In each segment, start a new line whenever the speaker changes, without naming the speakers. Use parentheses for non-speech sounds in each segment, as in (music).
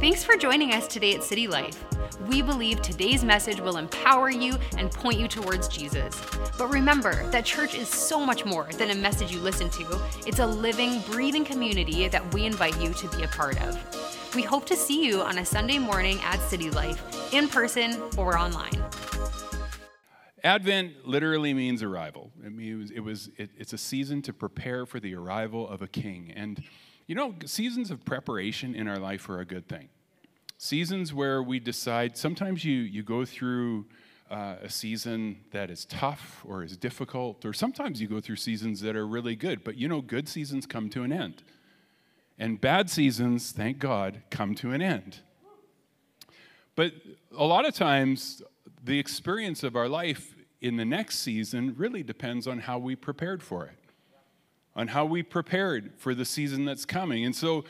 Thanks for joining us today at City Life. We believe today's message will empower you and point you towards Jesus. But remember that church is so much more than a message you listen to, it's a living, breathing community that we invite you to be a part of. We hope to see you on a Sunday morning at City Life, in person or online.
Advent literally means arrival. It, means, it was, it, it's a season to prepare for the arrival of a king. And you know, seasons of preparation in our life are a good thing. Seasons where we decide, sometimes you, you go through uh, a season that is tough or is difficult, or sometimes you go through seasons that are really good, but you know, good seasons come to an end. And bad seasons, thank God, come to an end. But a lot of times, the experience of our life in the next season really depends on how we prepared for it on how we prepared for the season that's coming. And so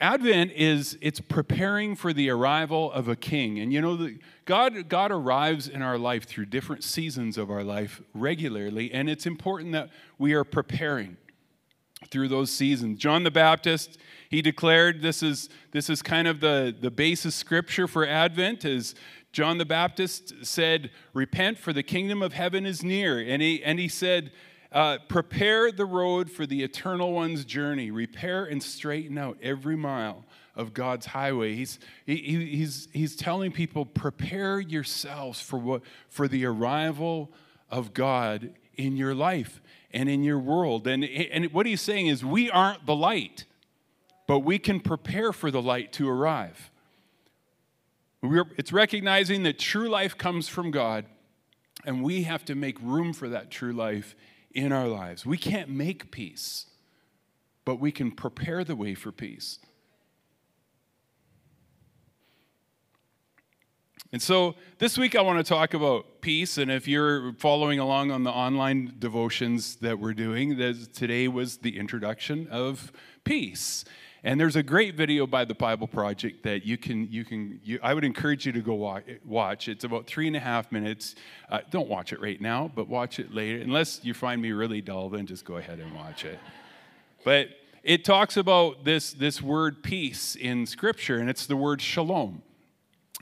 Advent is it's preparing for the arrival of a king. And you know the, God God arrives in our life through different seasons of our life regularly and it's important that we are preparing through those seasons. John the Baptist, he declared this is this is kind of the the basis scripture for Advent is John the Baptist said, "Repent for the kingdom of heaven is near." And he and he said uh, prepare the road for the eternal one's journey. Repair and straighten out every mile of God's highway. He's, he, he's, he's telling people, prepare yourselves for, what, for the arrival of God in your life and in your world. And, and what he's saying is, we aren't the light, but we can prepare for the light to arrive. We're, it's recognizing that true life comes from God, and we have to make room for that true life in our lives. We can't make peace, but we can prepare the way for peace. And so this week I want to talk about peace. And if you're following along on the online devotions that we're doing, today was the introduction of peace. And there's a great video by the Bible Project that you can, you can you, I would encourage you to go watch. It's about three and a half minutes. Uh, don't watch it right now, but watch it later. Unless you find me really dull, then just go ahead and watch it. But it talks about this, this word peace in Scripture, and it's the word shalom.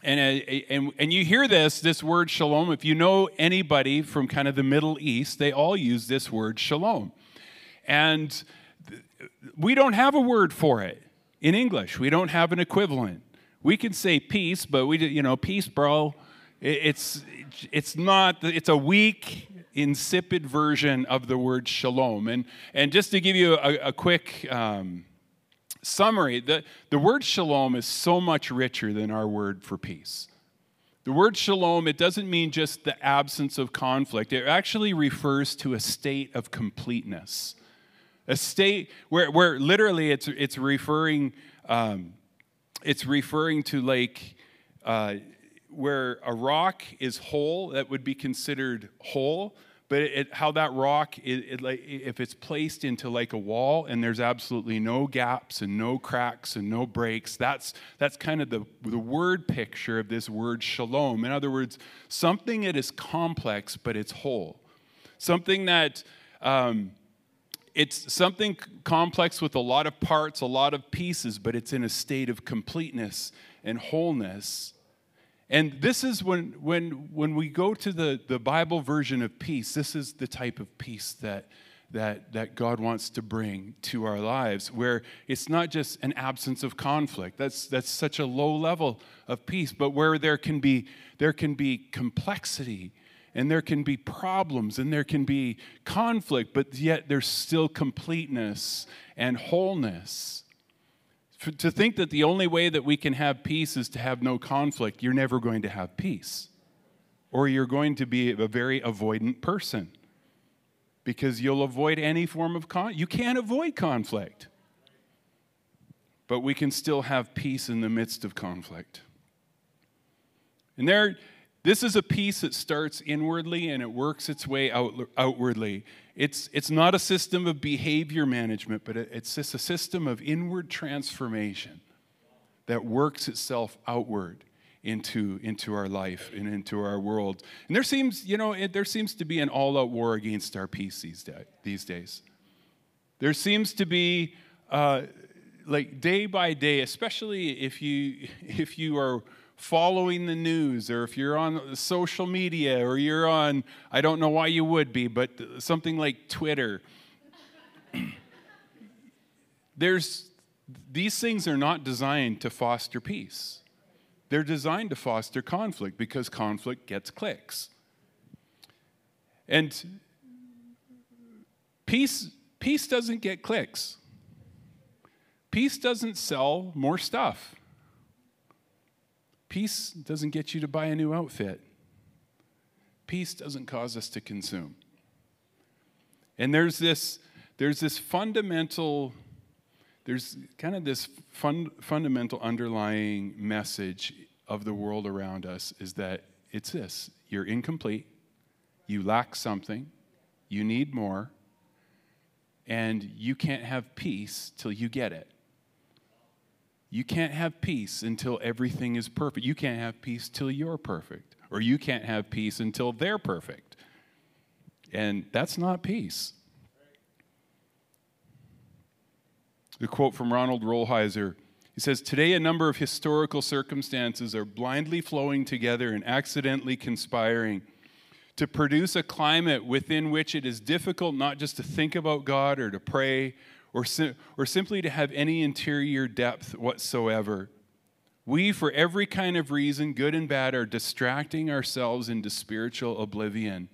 And, uh, and, and you hear this, this word shalom. If you know anybody from kind of the Middle East, they all use this word shalom. And we don't have a word for it in English. We don't have an equivalent. We can say peace, but we, you know, peace, bro. It's it's not. It's a weak, insipid version of the word shalom. And and just to give you a, a quick um, summary, the the word shalom is so much richer than our word for peace. The word shalom, it doesn't mean just the absence of conflict. It actually refers to a state of completeness a state where, where literally it's, it's referring um, it's referring to like uh, where a rock is whole that would be considered whole but it, how that rock it, it, if it's placed into like a wall and there's absolutely no gaps and no cracks and no breaks that's that's kind of the, the word picture of this word shalom in other words something that is complex but it's whole something that um, it's something complex with a lot of parts, a lot of pieces, but it's in a state of completeness and wholeness. And this is when, when, when we go to the, the Bible version of peace, this is the type of peace that, that, that God wants to bring to our lives, where it's not just an absence of conflict. That's, that's such a low level of peace, but where there can be, there can be complexity and there can be problems and there can be conflict, but yet there's still completeness and wholeness. To think that the only way that we can have peace is to have no conflict, you're never going to have peace. Or you're going to be a very avoidant person because you'll avoid any form of con you can't avoid conflict. But we can still have peace in the midst of conflict. And there this is a peace that starts inwardly and it works its way out, outwardly. It's, it's not a system of behavior management, but it's just a system of inward transformation that works itself outward into, into our life and into our world. And there seems, you know, it, there seems to be an all out war against our peace these, day, these days. There seems to be uh, like day by day, especially if you (laughs) if you are following the news or if you're on social media or you're on I don't know why you would be, but something like Twitter. (clears throat) There's these things are not designed to foster peace. They're designed to foster conflict because conflict gets clicks. And peace peace doesn't get clicks. Peace doesn't sell more stuff. Peace doesn't get you to buy a new outfit. Peace doesn't cause us to consume. And there's this, there's this fundamental, there's kind of this fun, fundamental underlying message of the world around us is that it's this you're incomplete, you lack something, you need more, and you can't have peace till you get it. You can't have peace until everything is perfect. You can't have peace till you're perfect, or you can't have peace until they're perfect. And that's not peace. The quote from Ronald Rolheiser he says, Today, a number of historical circumstances are blindly flowing together and accidentally conspiring to produce a climate within which it is difficult not just to think about God or to pray or, sim- or simply to have any interior depth whatsoever. We, for every kind of reason, good and bad, are distracting ourselves into spiritual oblivion.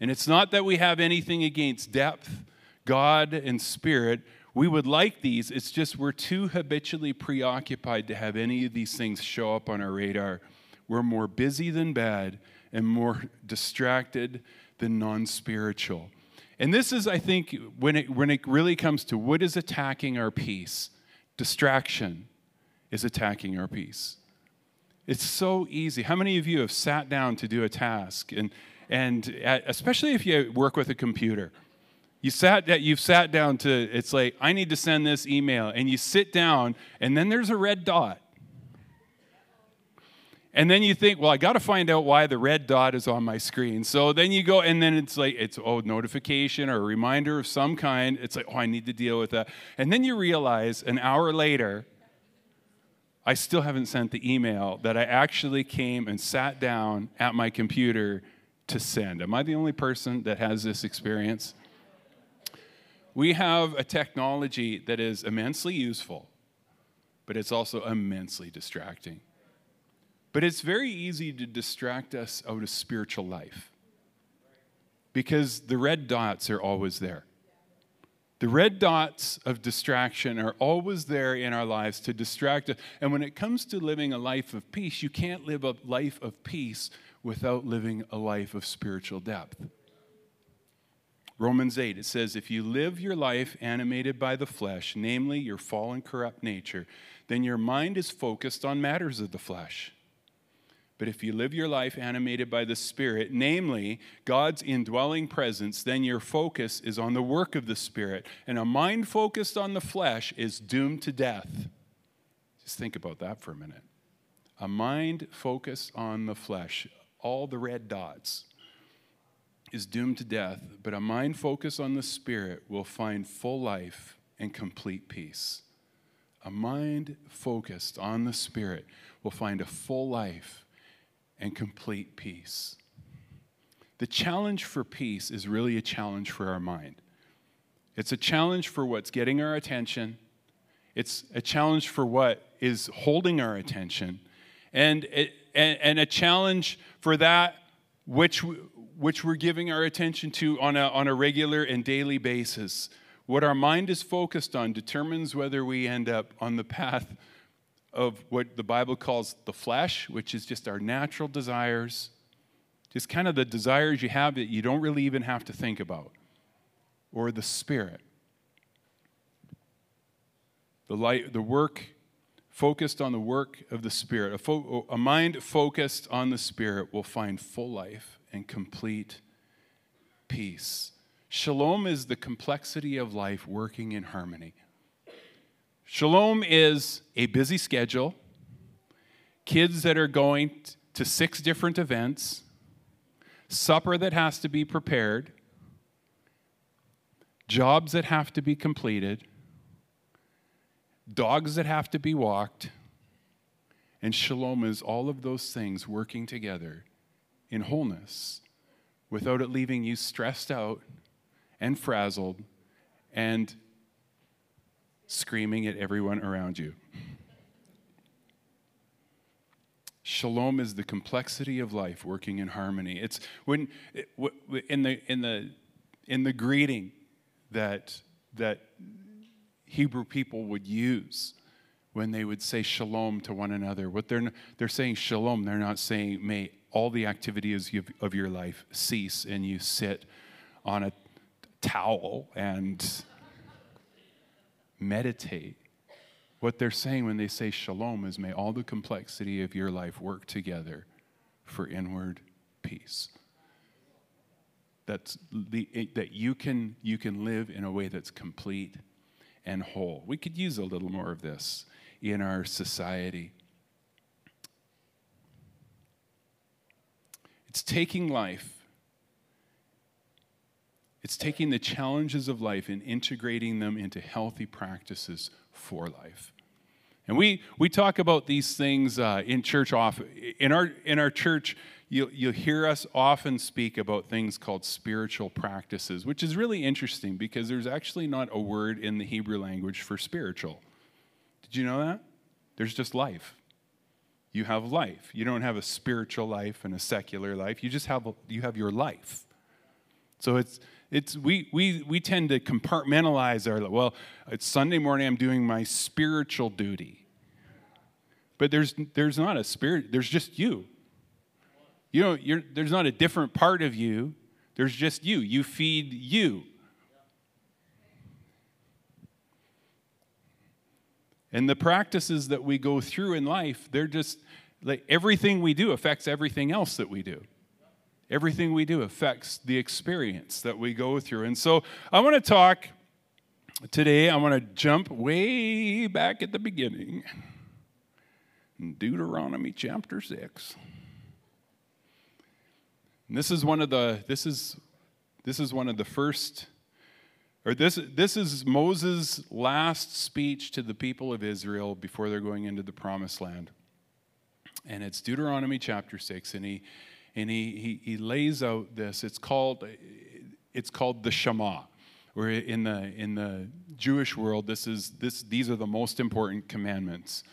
And it's not that we have anything against depth, God, and spirit. We would like these. It's just we're too habitually preoccupied to have any of these things show up on our radar. We're more busy than bad and more distracted than non spiritual. And this is, I think, when it, when it really comes to what is attacking our peace, distraction is attacking our peace. It's so easy. How many of you have sat down to do a task, and, and at, especially if you work with a computer? You sat you've sat down to, it's like, I need to send this email, and you sit down, and then there's a red dot. And then you think, well, I got to find out why the red dot is on my screen. So then you go, and then it's like, it's, oh, notification or a reminder of some kind. It's like, oh, I need to deal with that. And then you realize an hour later, I still haven't sent the email that I actually came and sat down at my computer to send. Am I the only person that has this experience? We have a technology that is immensely useful, but it's also immensely distracting. But it's very easy to distract us out of spiritual life because the red dots are always there. The red dots of distraction are always there in our lives to distract us. And when it comes to living a life of peace, you can't live a life of peace without living a life of spiritual depth. Romans 8, it says, If you live your life animated by the flesh, namely your fallen, corrupt nature, then your mind is focused on matters of the flesh. But if you live your life animated by the Spirit, namely God's indwelling presence, then your focus is on the work of the Spirit. And a mind focused on the flesh is doomed to death. Just think about that for a minute. A mind focused on the flesh, all the red dots, is doomed to death, but a mind focused on the Spirit will find full life and complete peace. A mind focused on the Spirit will find a full life and complete peace. The challenge for peace is really a challenge for our mind. It's a challenge for what's getting our attention. It's a challenge for what is holding our attention. And, it, and, and a challenge for that which, which we're giving our attention to on a, on a regular and daily basis. What our mind is focused on determines whether we end up on the path of what the Bible calls the flesh, which is just our natural desires, just kind of the desires you have that you don't really even have to think about, or the spirit. The, light, the work focused on the work of the Spirit, a, fo- a mind focused on the Spirit will find full life and complete peace. Shalom is the complexity of life working in harmony. Shalom is a busy schedule, kids that are going to six different events, supper that has to be prepared, jobs that have to be completed, dogs that have to be walked. And shalom is all of those things working together in wholeness without it leaving you stressed out and frazzled and screaming at everyone around you. Shalom is the complexity of life working in harmony. It's when in the in the in the greeting that that Hebrew people would use when they would say shalom to one another. What they're they're saying shalom, they're not saying may all the activities of your life cease and you sit on a towel and meditate. What they're saying when they say shalom is may all the complexity of your life work together for inward peace. That's the, that you can, you can live in a way that's complete and whole. We could use a little more of this in our society. It's taking life it's taking the challenges of life and integrating them into healthy practices for life. And we, we talk about these things uh, in church often. In our, in our church, you'll, you'll hear us often speak about things called spiritual practices, which is really interesting because there's actually not a word in the Hebrew language for spiritual. Did you know that? There's just life. You have life. You don't have a spiritual life and a secular life. You just have, you have your life. So it's, it's we we we tend to compartmentalize our well it's sunday morning i'm doing my spiritual duty. But there's there's not a spirit there's just you. You know you're, there's not a different part of you. There's just you. You feed you. And the practices that we go through in life they're just like everything we do affects everything else that we do Everything we do affects the experience that we go through. And so I want to talk today, I want to jump way back at the beginning. Deuteronomy chapter 6. And this is one of the this is this is one of the first or this this is Moses' last speech to the people of Israel before they're going into the promised land. And it's Deuteronomy chapter 6 and he and he, he, he lays out this. It's called, it's called the Shema. Where in the, in the Jewish world, this is, this, these are the most important commandments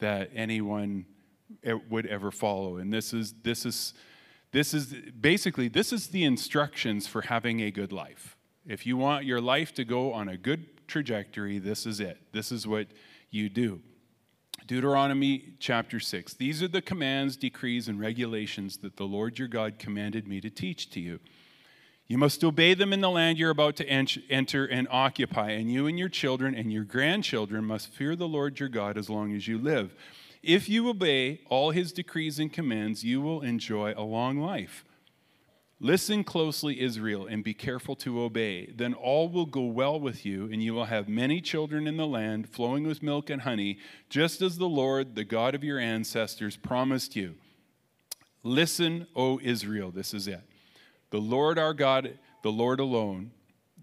that anyone would ever follow. And this is, this is, this is basically, this is the instructions for having a good life. If you want your life to go on a good trajectory, this is it. This is what you do. Deuteronomy chapter 6. These are the commands, decrees, and regulations that the Lord your God commanded me to teach to you. You must obey them in the land you're about to enter and occupy, and you and your children and your grandchildren must fear the Lord your God as long as you live. If you obey all his decrees and commands, you will enjoy a long life. Listen closely, Israel, and be careful to obey. Then all will go well with you, and you will have many children in the land, flowing with milk and honey, just as the Lord, the God of your ancestors, promised you. Listen, O Israel, this is it. The Lord our God, the Lord alone,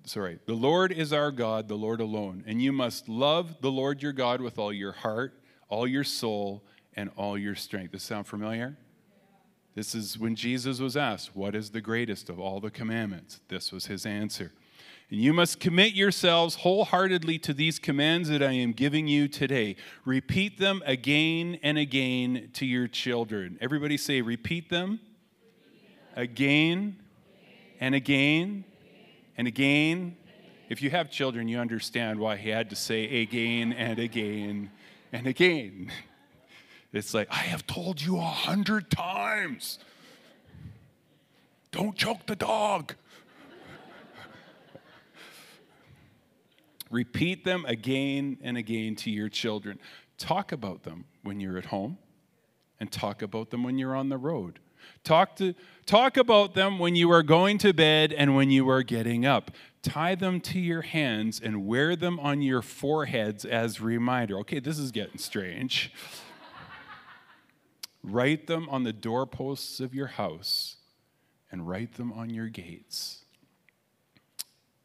sorry, the Lord is our God, the Lord alone. And you must love the Lord your God with all your heart, all your soul, and all your strength. Does sound familiar? This is when Jesus was asked, What is the greatest of all the commandments? This was his answer. And you must commit yourselves wholeheartedly to these commands that I am giving you today. Repeat them again and again to your children. Everybody say, Repeat them again and again and again. If you have children, you understand why he had to say again and again and again. It's like, I have told you a hundred times. Don't choke the dog. Repeat them again and again to your children. Talk about them when you're at home and talk about them when you're on the road. Talk, to, talk about them when you are going to bed and when you are getting up. Tie them to your hands and wear them on your foreheads as reminder. Okay, this is getting strange. Write them on the doorposts of your house and write them on your gates.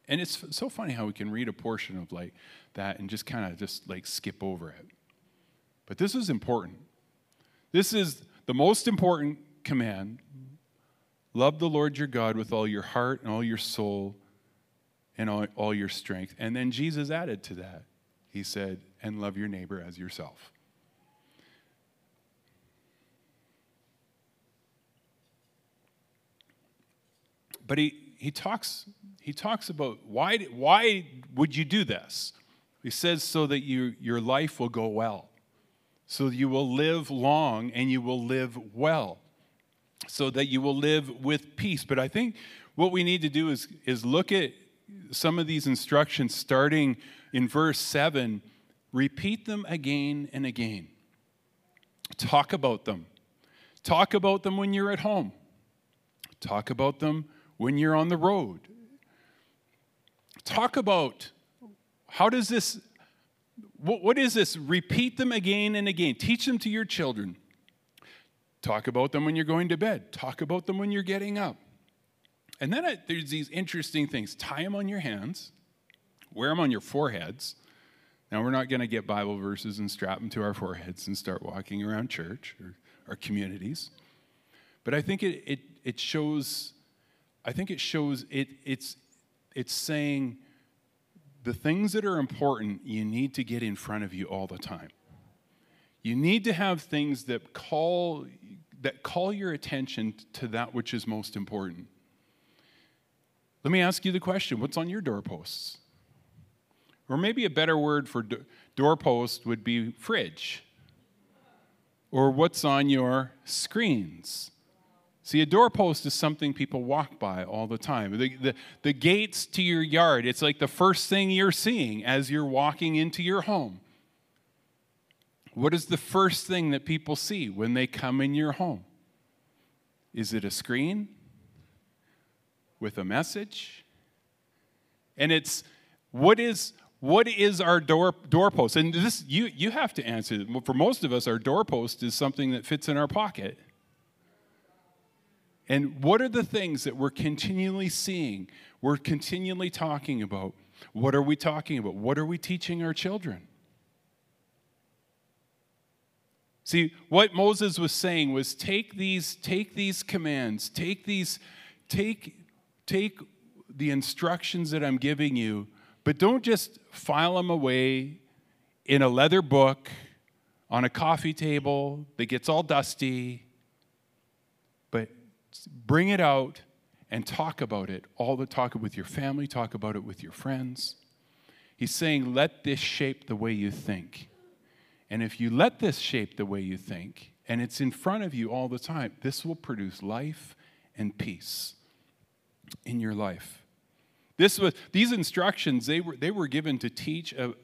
And it's so funny how we can read a portion of like that and just kind of just like skip over it. But this is important. This is the most important command. Love the Lord your God with all your heart and all your soul and all, all your strength. And then Jesus added to that. He said, and love your neighbor as yourself. But he, he, talks, he talks about why, why would you do this? He says, so that you, your life will go well, so you will live long and you will live well, so that you will live with peace. But I think what we need to do is, is look at some of these instructions starting in verse 7, repeat them again and again. Talk about them. Talk about them when you're at home. Talk about them when you're on the road. Talk about how does this, what, what is this? Repeat them again and again. Teach them to your children. Talk about them when you're going to bed. Talk about them when you're getting up. And then there's these interesting things. Tie them on your hands, wear them on your foreheads. Now, we're not going to get Bible verses and strap them to our foreheads and start walking around church or our communities. But I think it, it, it shows, I think it shows, it, it's, it's saying the things that are important you need to get in front of you all the time. You need to have things that call, that call your attention to that which is most important. Let me ask you the question what's on your doorposts? Or maybe a better word for do- doorpost would be fridge. Or what's on your screens? See, a doorpost is something people walk by all the time. The, the, the, gates to your yard, it's like the first thing you're seeing as you're walking into your home. What is the first thing that people see when they come in your home? Is it a screen? with a message. And it's what is what is our door doorpost? And this you you have to answer. For most of us, our doorpost is something that fits in our pocket. And what are the things that we're continually seeing? We're continually talking about. What are we talking about? What are we teaching our children? See, what Moses was saying was take these, take these commands, take these, take take the instructions that I'm giving you, but don't just file them away in a leather book on a coffee table that gets all dusty, but bring it out and talk about it. All the talk with your family, talk about it with your friends. He's saying, let this shape the way you think. And if you let this shape the way you think, and it's in front of you all the time, this will produce life and peace in your life. This was, these instructions, they were, they were given to teach, a,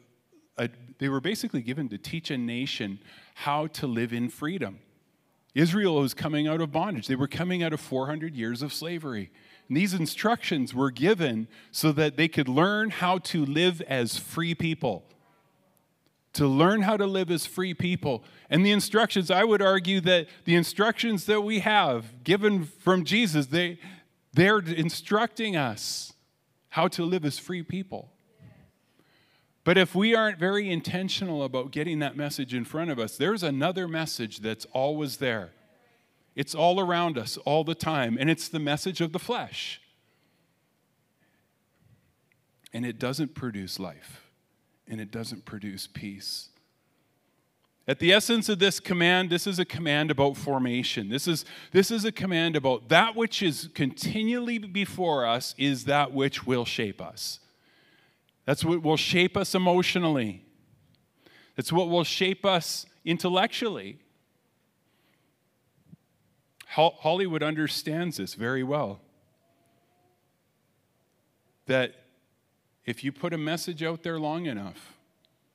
a, they were basically given to teach a nation how to live in freedom. Israel was coming out of bondage. They were coming out of 400 years of slavery. And these instructions were given so that they could learn how to live as free people. To learn how to live as free people. And the instructions, I would argue that the instructions that we have given from Jesus, they, they're instructing us how to live as free people. But if we aren't very intentional about getting that message in front of us, there's another message that's always there. It's all around us all the time, and it's the message of the flesh. And it doesn't produce life, and it doesn't produce peace. At the essence of this command, this is a command about formation. This is, this is a command about that which is continually before us is that which will shape us. That's what will shape us emotionally. That's what will shape us intellectually. Hollywood understands this very well. That if you put a message out there long enough,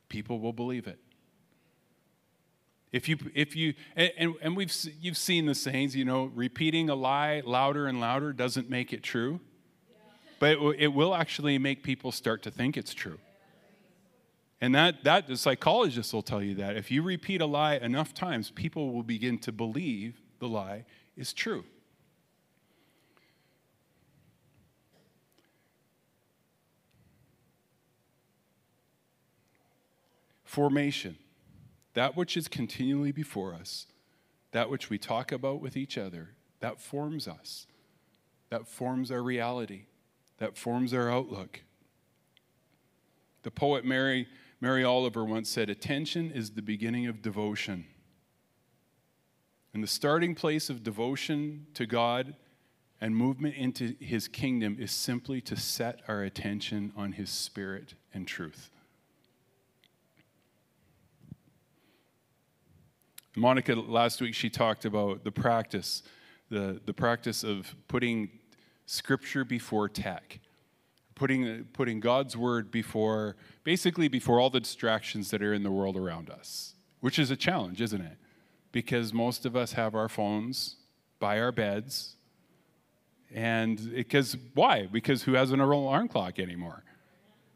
people will believe it. If you, if you, and, and we've, you've seen the sayings, you know, repeating a lie louder and louder doesn't make it true, but it, w- it will actually make people start to think it's true. And that, that the psychologists will tell you that if you repeat a lie enough times, people will begin to believe the lie is true. Formation, that which is continually before us, that which we talk about with each other, that forms us, that forms our reality that forms our outlook. The poet Mary, Mary Oliver once said, Attention is the beginning of devotion. And the starting place of devotion to God and movement into his kingdom is simply to set our attention on his spirit and truth. Monica last week she talked about the practice, the, the practice of putting scripture before tech, putting, putting God's word before, basically before all the distractions that are in the world around us, which is a challenge, isn't it? Because most of us have our phones by our beds. And because, why? Because who has an alarm clock anymore?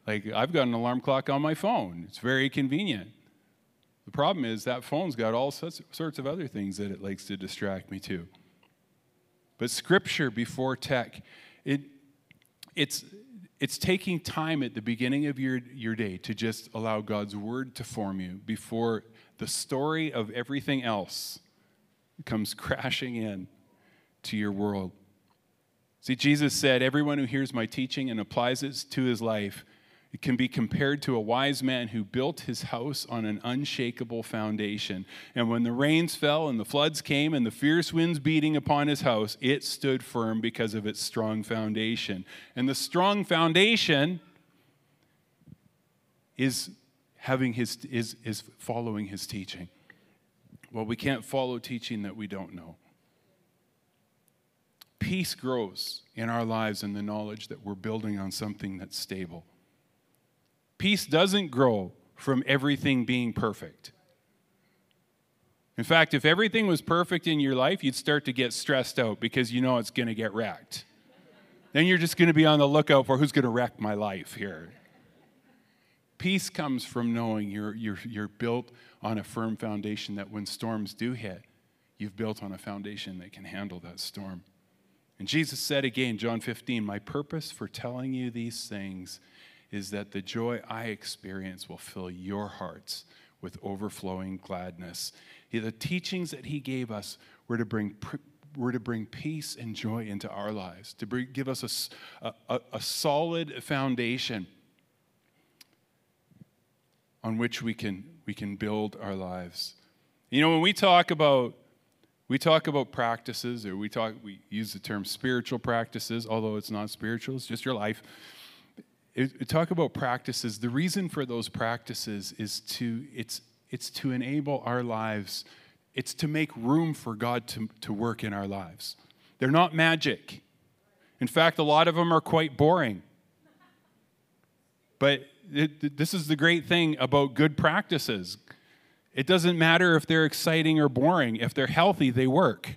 Like, I've got an alarm clock on my phone. It's very convenient. The problem is that phone's got all sorts of other things that it likes to distract me too. But scripture before tech, it, it's, it's taking time at the beginning of your, your day to just allow God's word to form you before the story of everything else comes (laughs) crashing in to your world. See, Jesus said, Everyone who hears my teaching and applies it to his life it can be compared to a wise man who built his house on an unshakable foundation. And when the rains fell and the floods came and the fierce winds beating upon his house, it stood firm because of its strong foundation. And the strong foundation is having his is, is following his teaching. Well, we can't follow teaching that we don't know. Peace grows in our lives in the knowledge that we're building on something that's stable. Peace doesn't grow from everything being perfect. In fact, if everything was perfect in your life, you'd start to get stressed out because you know it's going to get wrecked. Then you're just going to be on the lookout for who's going to wreck my life here. Peace comes from knowing you're, you're, you're built on a firm foundation that when storms do hit, you've built on a foundation that can handle that storm. And Jesus said again, John 15, My purpose for telling you these things is that the joy I experience will fill your hearts with overflowing gladness. The teachings that he gave us were to bring, were to bring peace and joy into our lives, to bring, give us a, a, a solid foundation on which we can, we can build our lives. You know, when we talk about we talk about practices or we talk we use the term spiritual practices although it's not spiritual it's just your life it, talk about practices. The reason for those practices is to it's it's to enable our lives. It's to make room for God to, to work in our lives. They're not magic. In fact, a lot of them are quite boring. But it, this is the great thing about good practices. It doesn't matter if they're exciting or boring. If they're healthy, they work.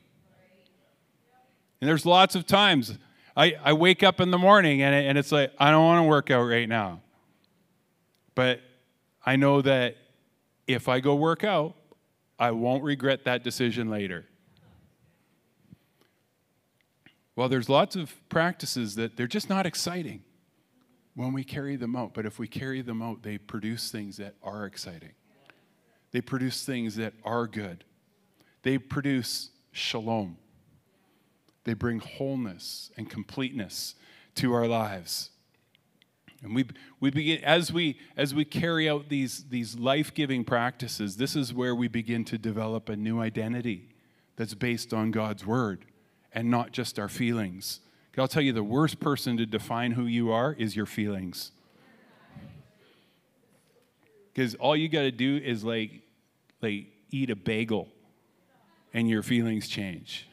And there's lots of times I, I wake up in the morning and, it, and it's like, I don't want to work out right now. But I know that if I go work out, I won't regret that decision later. Well, there's lots of practices that they're just not exciting when we carry them out. But if we carry them out, they produce things that are exciting. They produce things that are good. They produce shalom. They bring wholeness and completeness to our lives. And we, we begin, as we, as we carry out these, these life giving practices, this is where we begin to develop a new identity that's based on God's word and not just our feelings. I'll tell you, the worst person to define who you are is your feelings. Because all you got to do is like, like eat a bagel and your feelings change.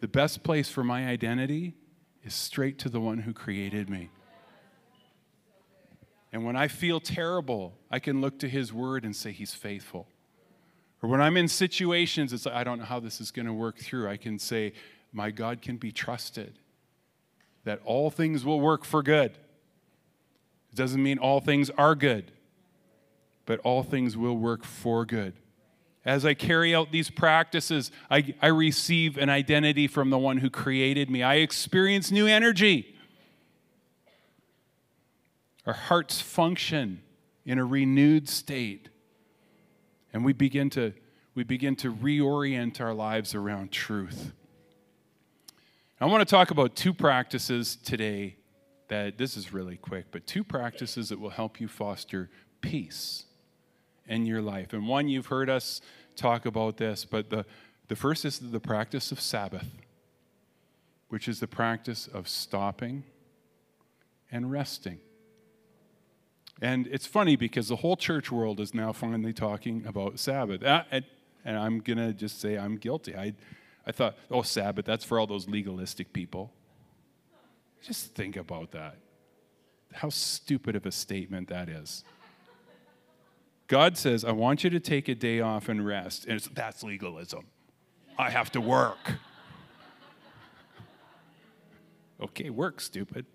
The best place for my identity is straight to the one who created me. And when I feel terrible, I can look to his word and say he's faithful. Or when I'm in situations, it's like, I don't know how this is going to work through, I can say, My God can be trusted, that all things will work for good. It doesn't mean all things are good, but all things will work for good. As I carry out these practices, I, I receive an identity from the one who created me. I experience new energy. Our hearts function in a renewed state. And we begin to, we begin to reorient our lives around truth. I want to talk about two practices today that this is really quick, but two practices that will help you foster peace in your life. And one, you've heard us talk about this, but the, the first is the practice of Sabbath, which is the practice of stopping and resting. And it's funny because the whole church world is now finally talking about Sabbath. Uh, and, I'm going to just say I'm guilty. I, I thought, oh, Sabbath, that's for all those legalistic people. Just think about that. How stupid of a statement that is. God says, I want you to take a day off and rest. And that's legalism. I have to work. okay, work, stupid.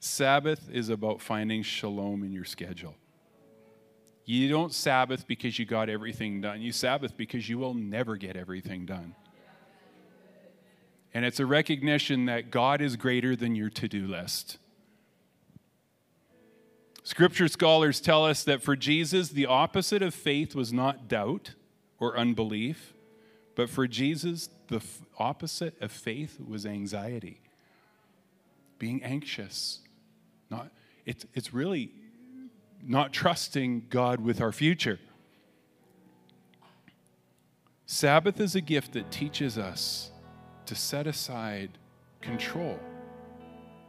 Sabbath is about finding shalom in your schedule. You don't Sabbath because you got everything done. You Sabbath because you will never get everything done. And it's a recognition that God is greater than your to do list. Scripture scholars tell us that for Jesus, the opposite of faith was not doubt or unbelief, but for Jesus, the f- opposite of faith was anxiety, being anxious. Not, it's, it's really not trusting God with our future. Sabbath is a gift that teaches us to set aside control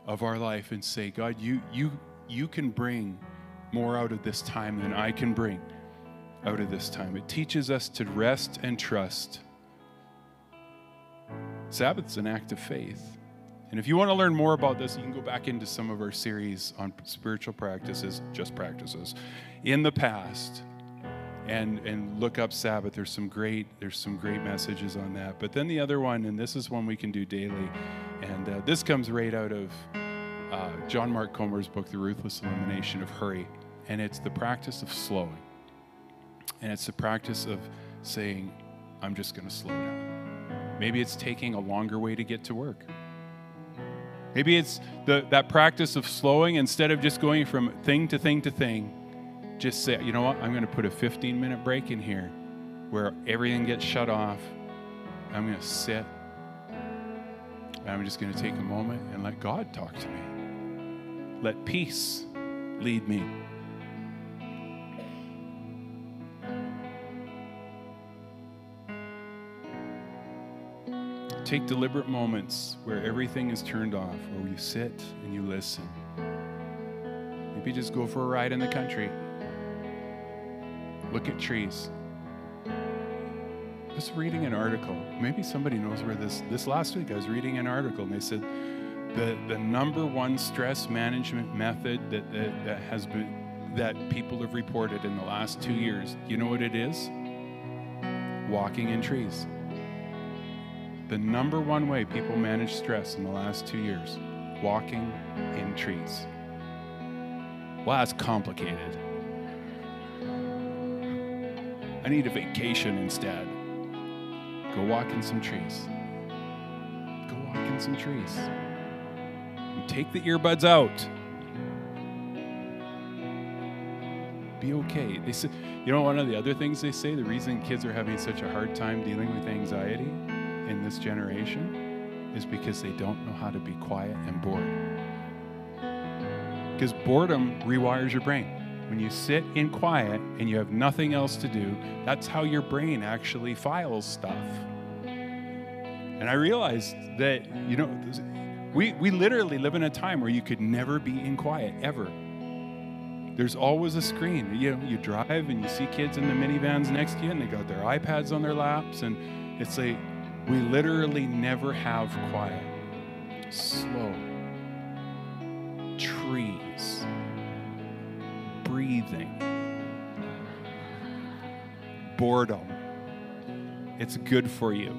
of our life and say, God, you, you you can bring more out of this time than I can bring out of this time. It teaches us to rest and trust. Sabbath's an act of faith. And if you want to learn more about this, you can go back into some of our series on spiritual practices, just practices, in the past. And, and look up Sabbath. There's some great there's some great messages on that. But then the other one, and this is one we can do daily, and uh, this comes right out of uh, John Mark Comer's book, The Ruthless Elimination of Hurry. And it's the practice of slowing. And it's the practice of saying, I'm just going to slow down. Maybe it's taking a longer way to get to work. Maybe it's the, that practice of slowing instead of just going from thing to thing to thing. Just say, you know what? I'm going to put a 15 minute break in here where everything gets shut off. I'm going to sit. I'm just going to take a moment and let God talk to me. Let peace lead me. Take deliberate moments where everything is turned off, where you sit and you listen. Maybe just go for a ride in the country. Look at trees. Just reading an article. Maybe somebody knows where this. This last week, I was reading an article, and they said the, the number one stress management method that, that, that has been that people have reported in the last two years you know what it is? Walking in trees. The number one way people manage stress in the last two years walking in trees. Well that's complicated. I need a vacation instead. Go walk in some trees. Go walk in some trees take the earbuds out. Be okay. They say, you know, one of the other things they say, the reason kids are having such a hard time dealing with anxiety in this generation is because they don't know how to be quiet and bored. Because boredom rewires your brain. When you sit in quiet and you have nothing else to do, that's how your brain actually files stuff. And I realized that, you know, we, we literally live in a time where you could never be in quiet, ever. There's always a screen. You, know, you drive and you see kids in the minivans next to you and they got their iPads on their laps. And it's like, we literally never have quiet. Slow. Trees. Breathing. Boredom. It's good for you.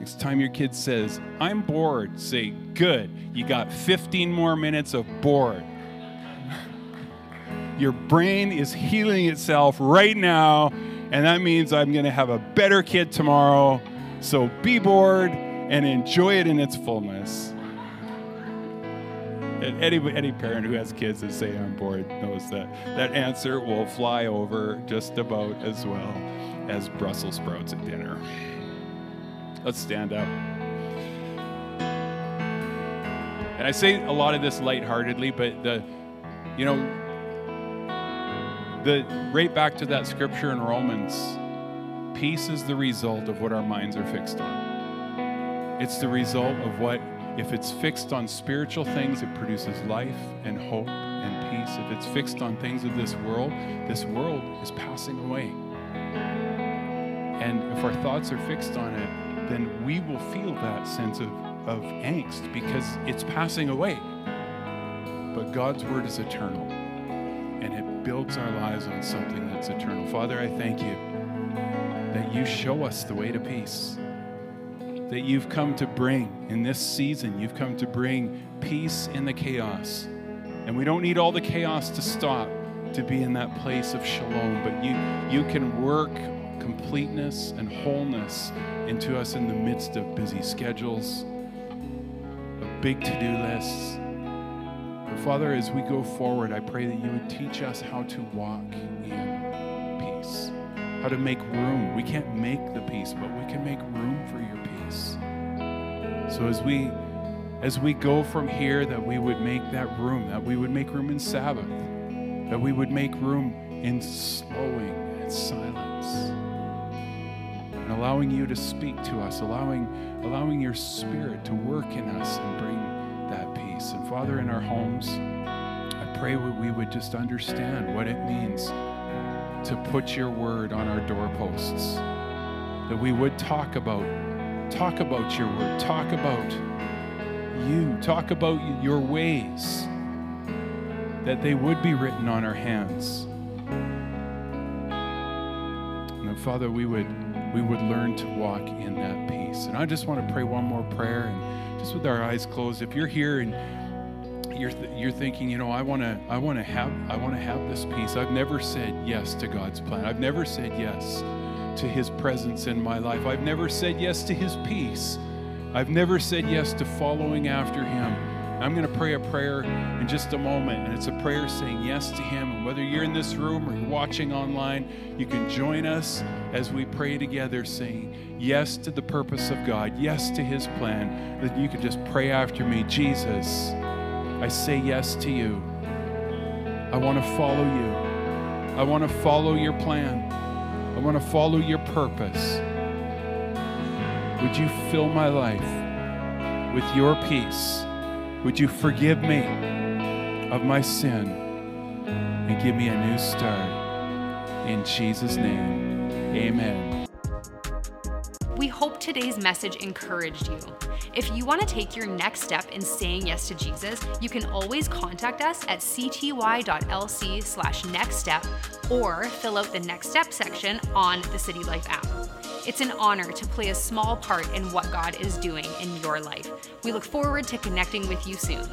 Next time your kid says, I'm bored, say, Good. You got 15 more minutes of bored. Your brain is healing itself right now, and that means I'm going to have a better kid tomorrow. So be bored and enjoy it in its fullness. And any, any parent who has kids that say I'm bored knows that that answer will fly over just about as well as Brussels sprouts at dinner. Let's stand up. And I say a lot of this lightheartedly, but the, you know, the right back to that scripture in Romans, peace is the result of what our minds are fixed on. It's the result of what, if it's fixed on spiritual things, it produces life and hope and peace. If it's fixed on things of this world, this world is passing away. And if our thoughts are fixed on it, then we will feel that sense of, of angst because it's passing away. But God's word is eternal and it builds our lives on something that's eternal. Father, I thank you that you show us the way to peace. That you've come to bring in this season, you've come to bring peace in the chaos. And we don't need all the chaos to stop to be in that place of shalom, but you, you can work completeness and wholeness into us in the midst of busy schedules, of big to do lists. Father, as we go forward, I pray that you would teach us how to walk in peace, how to make room. We can't make the peace, but we can make room for your peace. So as we as we go from here, that we would make that room, that we would make room in Sabbath, that we would make room in slowing and silence and allowing you to speak to us, allowing, allowing your spirit to work in us and bring that peace. And Father, in our homes, I pray we would just understand what it means to put your word on our doorposts. That we would talk about, talk about your word, talk about you, talk about your ways, that they would be written on our hands. And Father, we would we would learn to walk in that peace. And I just want to pray one more prayer and just with our eyes closed, if you're here and you're, th- you're thinking, you know, I want to I want to have I want to have this peace. I've never said yes to God's plan. I've never said yes to his presence in my life. I've never said yes to his peace. I've never said yes to following after him. I'm going to pray a prayer in just a moment, and it's a prayer saying yes to Him. And whether you're in this room or you're watching online, you can join us as we pray together, saying yes to the purpose of God, yes to His plan. That you can just pray after me Jesus, I say yes to you. I want to follow you. I want to follow your plan. I want to follow your purpose. Would you fill my life with your peace? Would you forgive me of my sin and give me a new start? In Jesus' name, amen.
We hope today's message encouraged you. If you want to take your next step in saying yes to Jesus, you can always contact us at cty.lc slash next step or fill out the next step section on the City Life app. It's an honor to play a small part in what God is doing in your life. We look forward to connecting with you soon.